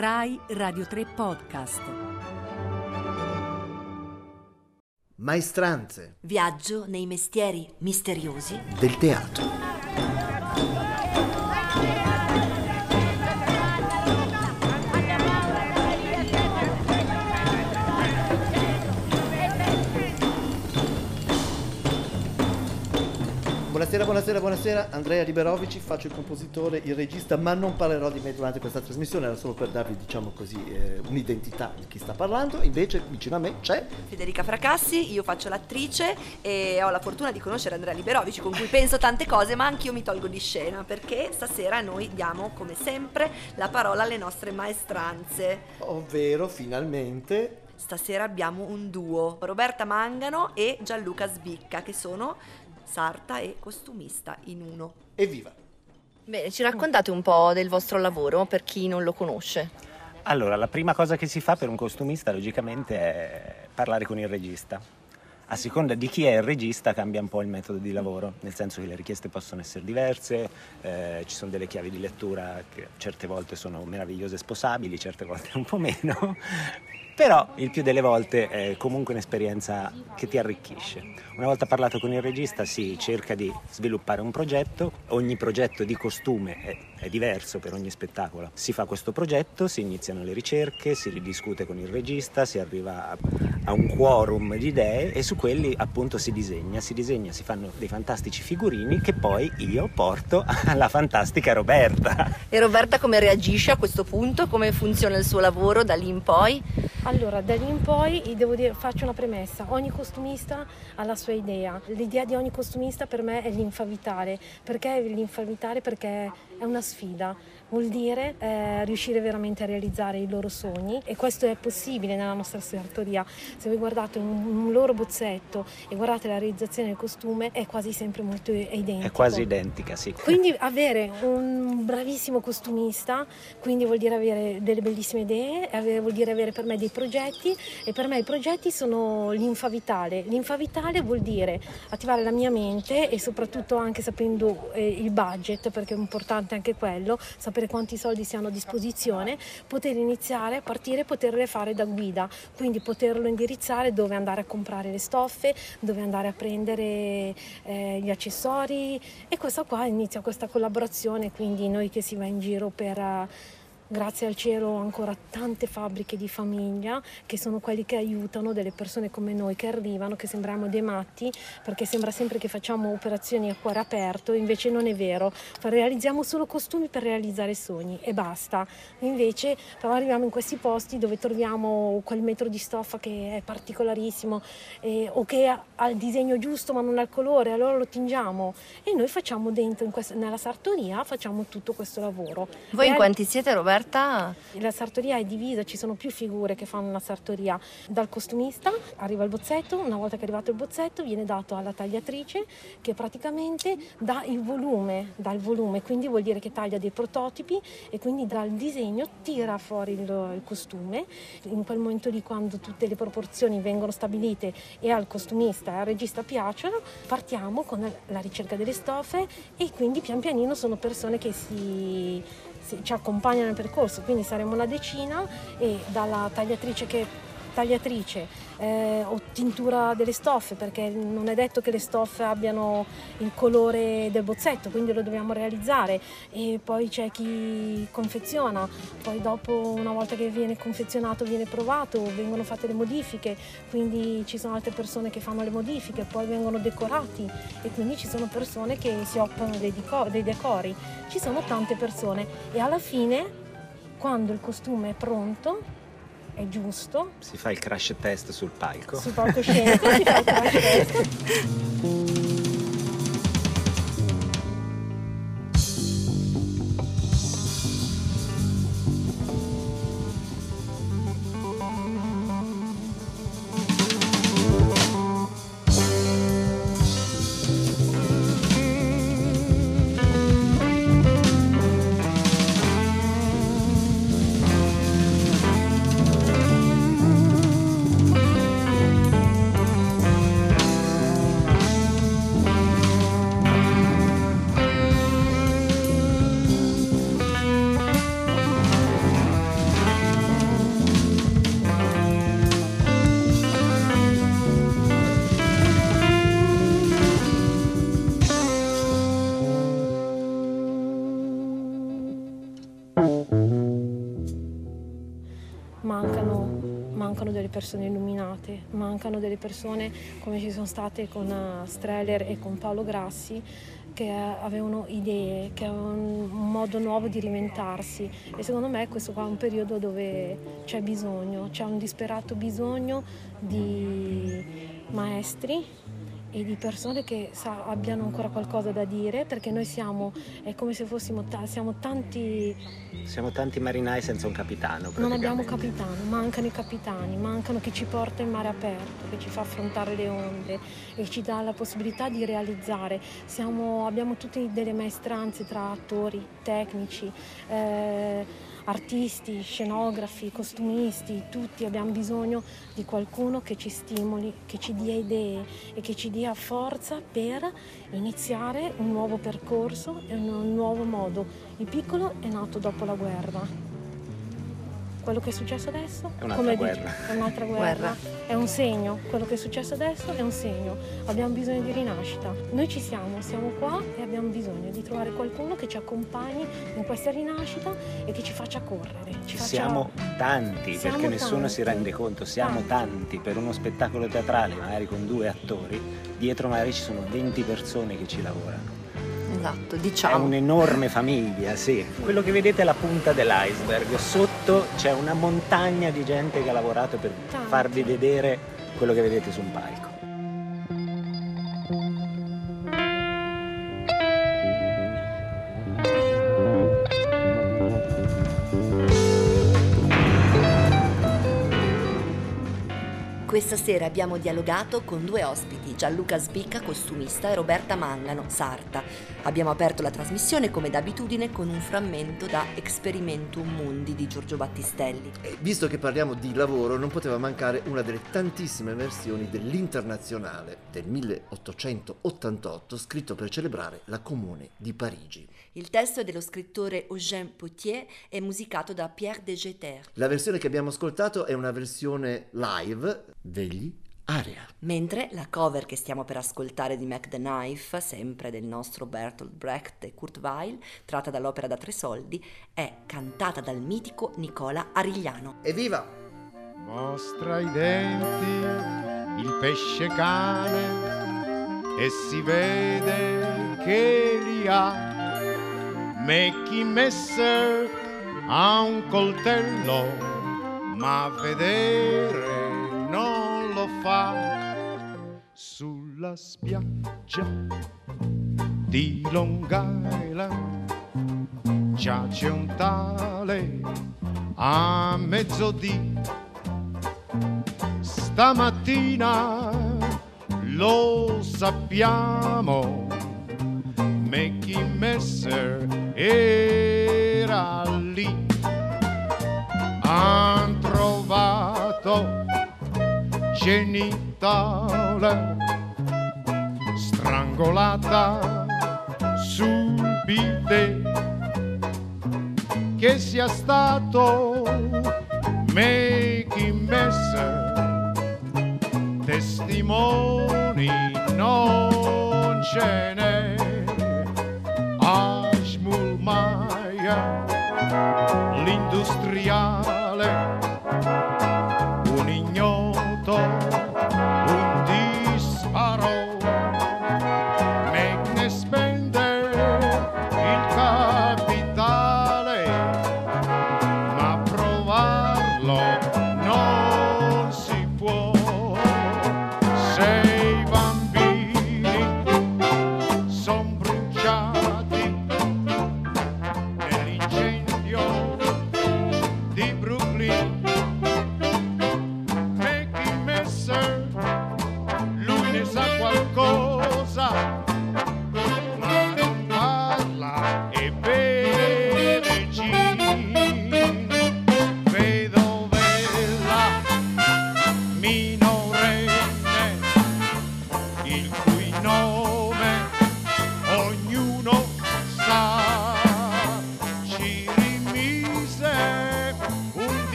Rai Radio 3 Podcast. Maestranze Viaggio nei mestieri misteriosi del teatro. Buonasera, buonasera, buonasera. Andrea Liberovici, faccio il compositore, il regista, ma non parlerò di me durante questa trasmissione, era solo per darvi, diciamo così, eh, un'identità di chi sta parlando. Invece, vicino a me c'è Federica Fracassi, io faccio l'attrice e ho la fortuna di conoscere Andrea Liberovici con cui penso tante cose, ma anch'io mi tolgo di scena perché stasera noi diamo come sempre la parola alle nostre maestranze. ovvero finalmente Stasera abbiamo un duo, Roberta Mangano e Gianluca Sbicca, che sono sarta e costumista in uno. evviva. Bene, ci raccontate un po' del vostro lavoro per chi non lo conosce. Allora, la prima cosa che si fa per un costumista logicamente è parlare con il regista. A seconda di chi è il regista cambia un po' il metodo di lavoro, nel senso che le richieste possono essere diverse, eh, ci sono delle chiavi di lettura che certe volte sono meravigliose e sposabili, certe volte un po' meno, però il più delle volte è comunque un'esperienza che ti arricchisce. Una volta parlato con il regista si cerca di sviluppare un progetto, ogni progetto di costume è, è diverso per ogni spettacolo. Si fa questo progetto, si iniziano le ricerche, si ridiscute con il regista, si arriva a, a un quorum di idee e su quelli appunto si disegna, si disegna, si fanno dei fantastici figurini che poi io porto alla fantastica Roberta. E Roberta come reagisce a questo punto? Come funziona il suo lavoro da lì in poi? Allora, da lì in poi devo dire, faccio una premessa. Ogni costumista ha la sua idea. L'idea di ogni costumista per me è linfa vitale. Perché linfa vitale? Perché è una sfida. Vuol dire eh, riuscire veramente a realizzare i loro sogni e questo è possibile nella nostra sartoria. Se voi guardate un, un loro bozzetto e guardate la realizzazione del costume è quasi sempre molto identico. È quasi identica, sì. Quindi avere un bravissimo costumista, quindi vuol dire avere delle bellissime idee, avere- vuol dire avere per me dei progetti e per me i progetti sono linfa vitale. Linfa vitale vuol dire attivare la mia mente e soprattutto anche sapendo eh, il budget, perché è importante anche quello, sapere quanti soldi si hanno a disposizione, poter iniziare partire e poterle fare da guida, quindi poterlo indirizzare dove andare a comprare le stoffe, dove andare a prendere eh, gli accessori. E questa qua inizia questa collaborazione, quindi noi che si va in giro per... Grazie al cielo ancora tante fabbriche di famiglia che sono quelli che aiutano delle persone come noi che arrivano, che sembriamo dei matti perché sembra sempre che facciamo operazioni a cuore aperto, invece non è vero, realizziamo solo costumi per realizzare sogni e basta. Invece però arriviamo in questi posti dove troviamo quel metro di stoffa che è particolarissimo eh, o che ha, il disegno giusto ma non ha il colore, allora lo tingiamo e noi facciamo dentro in questa- nella sartoria facciamo tutto questo lavoro. Voi E in quanti siete Roberta? la sartoria è divisa, ci sono più figure che fanno la sartoria. Dal costumista arriva il bozzetto, una volta che è arrivato il bozzetto viene dato alla tagliatrice che praticamente dà il volume, dà il volume, quindi vuol dire che taglia dei prototipi e quindi dal disegno tira fuori il, il costume. In quel momento lì quando tutte le proporzioni vengono stabilite e al costumista e al regista piacciono, partiamo con la ricerca delle stoffe e quindi pian pianino sono persone che si- ci accompagnano nel percorso, quindi saremo una decina e dalla tagliatrice che tagliatrice eh, o tintura delle stoffe perché non è detto che le stoffe abbiano il colore del bozzetto quindi lo dobbiamo realizzare. E poi c'è chi confeziona poi dopo una volta che viene confezionato viene provato vengono fatte le modifiche quindi ci sono altre persone che fanno le modifiche poi vengono decorati e quindi ci sono persone che si occupano dei, dico- dei decori. Ci sono tante persone e alla fine quando il costume è pronto è giusto Si fa il crash test sul palco. sul palcoscenico si fa il crash test. mancano delle persone illuminate, mancano delle persone come ci sono state con uh, Streller e con Paolo Grassi che avevano idee, che avevano un modo nuovo di reinventarsi e secondo me questo qua è un periodo dove c'è bisogno, c'è un disperato bisogno di maestri e di persone che sa, abbiano ancora qualcosa da dire perché noi siamo, è come se fossimo ta- siamo tanti... Siamo tanti marinai senza un capitano. Non abbiamo capitano, mancano i capitani, mancano chi ci porta in mare aperto, che ci fa affrontare le onde e ci dà la possibilità di realizzare. Siamo, abbiamo tutte delle maestranze tra attori, tecnici. Eh, artisti, scenografi, costumisti, tutti abbiamo bisogno di qualcuno che ci stimoli, che ci dia idee e che ci dia forza per iniziare un nuovo percorso e un nuovo modo. Il piccolo è nato dopo la guerra quello che è successo adesso è un'altra, guerra. Dice, è, un'altra guerra. guerra. è un segno, quello che è successo adesso è un segno, abbiamo bisogno di rinascita. Noi ci siamo, siamo qua e abbiamo bisogno di trovare qualcuno che ci accompagni in questa rinascita e che ci faccia correre. Ci faccia... siamo tanti, siamo perché nessuno tanti. si rende conto, siamo tanti. tanti per uno spettacolo teatrale, magari con due attori, dietro magari ci sono 20 persone che ci lavorano. Esatto, È diciamo. un'enorme famiglia, sì. Quello che vedete è la punta dell'iceberg. Sotto c'è una montagna di gente che ha lavorato per Tanti. farvi vedere quello che vedete su un palco. Questa sera abbiamo dialogato con due ospiti, Gianluca Sbicca, costumista, e Roberta Mangano, sarta. Abbiamo aperto la trasmissione come d'abitudine con un frammento da Experimentum Mundi di Giorgio Battistelli. E visto che parliamo di lavoro, non poteva mancare una delle tantissime versioni dell'Internazionale del 1888, scritto per celebrare la Comune di Parigi. Il testo è dello scrittore Eugène Potier e musicato da Pierre de Jeter. La versione che abbiamo ascoltato è una versione live degli Area. Mentre la cover che stiamo per ascoltare di Mac the Knife, sempre del nostro Bertolt Brecht e Kurt Weill, tratta dall'opera da tre soldi, è cantata dal mitico Nicola Arigliano. Evviva! Mostra i denti, il pesce cane, e si vede che li ha. Mackie Messer ha un coltello, ma vedere fa. Sulla spiaggia di Long Island giace un tale a mezzodì. Stamattina lo sappiamo, Mackie Messer era lì. Han trovato genitale strangolata sul bidet che sia stato Mackie Messer testimoni non ce n'è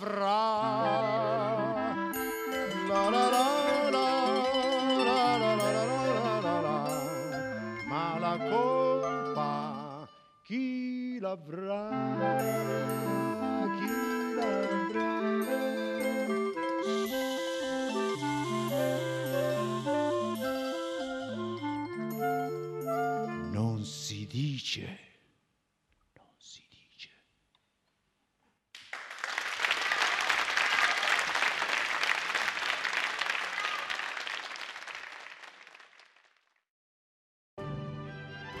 avrà. La, la, la, Ma la colpa chi l'avrà?